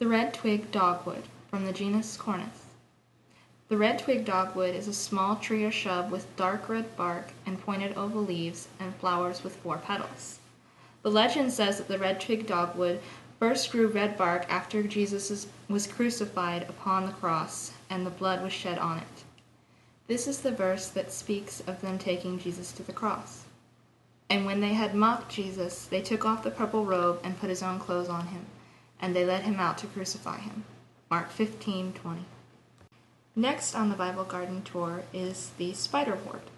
The red twig dogwood from the genus Cornus. The red twig dogwood is a small tree or shrub with dark red bark and pointed oval leaves and flowers with four petals. The legend says that the red twig dogwood first grew red bark after Jesus was crucified upon the cross and the blood was shed on it. This is the verse that speaks of them taking Jesus to the cross. And when they had mocked Jesus, they took off the purple robe and put his own clothes on him and they led him out to crucify him. Mark 15:20. Next on the Bible Garden tour is the spiderwort.